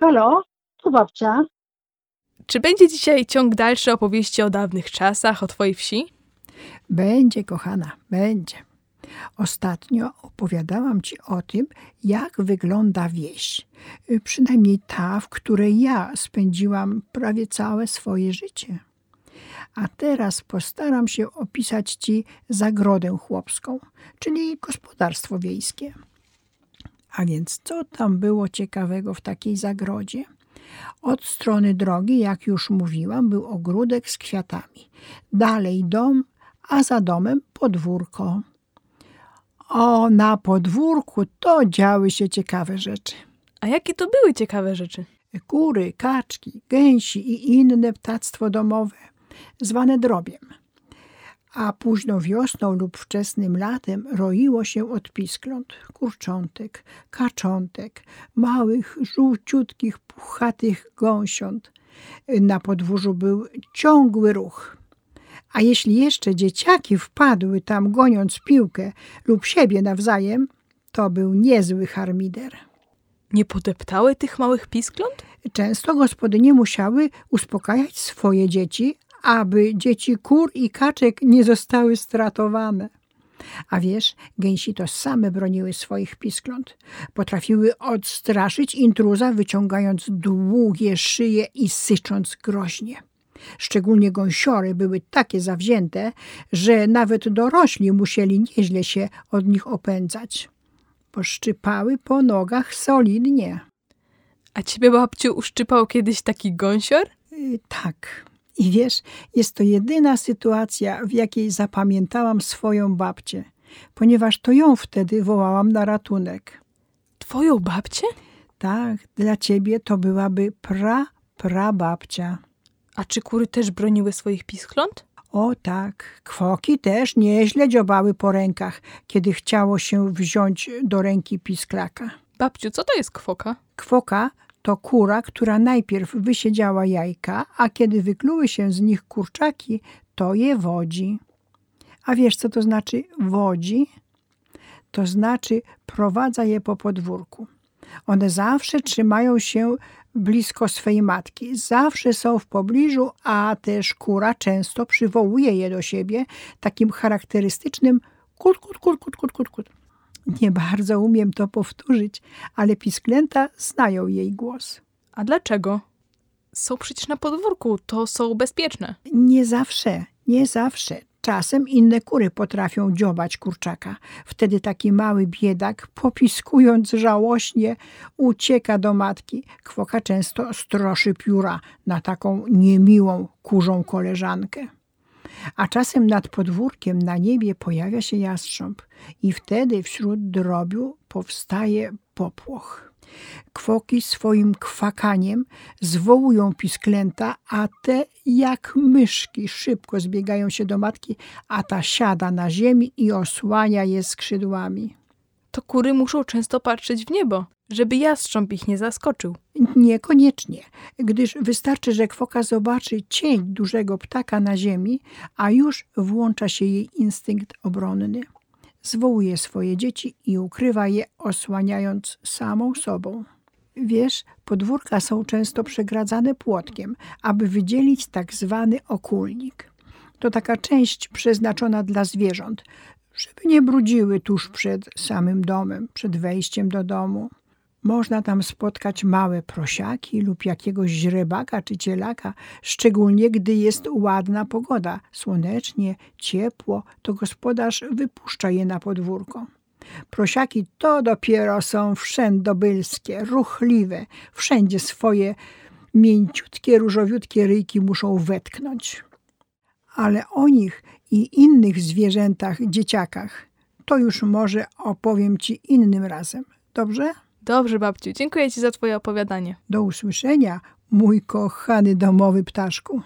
Halo, tu babcia. Czy będzie dzisiaj ciąg dalszy opowieści o dawnych czasach, o twojej wsi? Będzie, kochana, będzie. Ostatnio opowiadałam ci o tym, jak wygląda wieś. Y, Przynajmniej ta, w której ja spędziłam prawie całe swoje życie. A teraz postaram się opisać ci zagrodę chłopską, czyli gospodarstwo wiejskie. A więc co tam było ciekawego w takiej zagrodzie? Od strony drogi, jak już mówiłam, był ogródek z kwiatami. Dalej dom, a za domem podwórko. O, na podwórku to działy się ciekawe rzeczy. A jakie to były ciekawe rzeczy? Kury, kaczki, gęsi i inne ptactwo domowe, zwane drobiem. A późną wiosną lub wczesnym latem roiło się od piskląt, kurczątek, kaczątek, małych, żółciutkich, puchatych gąsiąt. Na podwórzu był ciągły ruch. A jeśli jeszcze dzieciaki wpadły tam goniąc piłkę lub siebie nawzajem, to był niezły harmider. Nie podeptały tych małych piskląt? Często gospodynie musiały uspokajać swoje dzieci, aby dzieci kur i kaczek nie zostały stratowane. A wiesz, gęsi to same broniły swoich piskląt. Potrafiły odstraszyć intruza, wyciągając długie szyje i sycząc groźnie. Szczególnie gąsiory były takie zawzięte, że nawet dorośli musieli nieźle się od nich opędzać. Poszczypały po nogach solidnie. A ciebie, babciu, uszczypał kiedyś taki gąsior? Y, Tak. I wiesz, jest to jedyna sytuacja, w jakiej zapamiętałam swoją babcię, ponieważ to ją wtedy wołałam na ratunek. Twoją babcię? Tak, dla ciebie to byłaby pra, pra babcia. A czy kury też broniły swoich piskląt? O tak, kwoki też nieźle dziobały po rękach, kiedy chciało się wziąć do ręki pisklaka. Babciu, co to jest kwoka? Kwoka to kura, która najpierw wysiedziała jajka, a kiedy wykluły się z nich kurczaki, to je wodzi. A wiesz, co to znaczy wodzi? To znaczy prowadza je po podwórku. One zawsze trzymają się blisko swej matki, zawsze są w pobliżu, a też kura często przywołuje je do siebie takim charakterystycznym kut, kut, kut, kut, kut, kut, kut. Nie bardzo umiem to powtórzyć, ale pisklęta znają jej głos. A dlaczego? Są przecież na podwórku, to są bezpieczne. Nie zawsze, nie zawsze. Czasem inne kury potrafią dziobać kurczaka. Wtedy taki mały biedak, popiskując żałośnie, ucieka do matki. Kwoka często stroszy pióra na taką niemiłą kurzą koleżankę. A czasem nad podwórkiem na niebie pojawia się jastrząb i wtedy wśród drobiu powstaje popłoch. Kwoki swoim kwakaniem zwołują pisklęta, a te jak myszki szybko zbiegają się do matki, a ta siada na ziemi i osłania je skrzydłami. To kury muszą często patrzeć w niebo, żeby jastrząb ich nie zaskoczył. Niekoniecznie, gdyż wystarczy, że kwoka zobaczy cień dużego ptaka na ziemi, a już włącza się jej instynkt obronny. Zwołuje swoje dzieci i ukrywa je, osłaniając samą sobą. Wiesz, podwórka są często przegradzane płotkiem, aby wydzielić tak zwany okulnik. To taka część przeznaczona dla zwierząt, żeby nie brudziły tuż przed samym domem, przed wejściem do domu. Można tam spotkać małe prosiaki lub jakiegoś źrebaka czy cielaka, szczególnie gdy jest ładna pogoda, słonecznie, ciepło, to gospodarz wypuszcza je na podwórko. Prosiaki to dopiero są wszędobylskie, ruchliwe, wszędzie swoje mięciutkie, różowiutkie ryjki muszą wetknąć. Ale o nich i innych zwierzętach, dzieciakach, to już może opowiem ci innym razem. Dobrze? Dobrze, babciu, dziękuję ci za twoje opowiadanie. Do usłyszenia, mój kochany domowy ptaszku.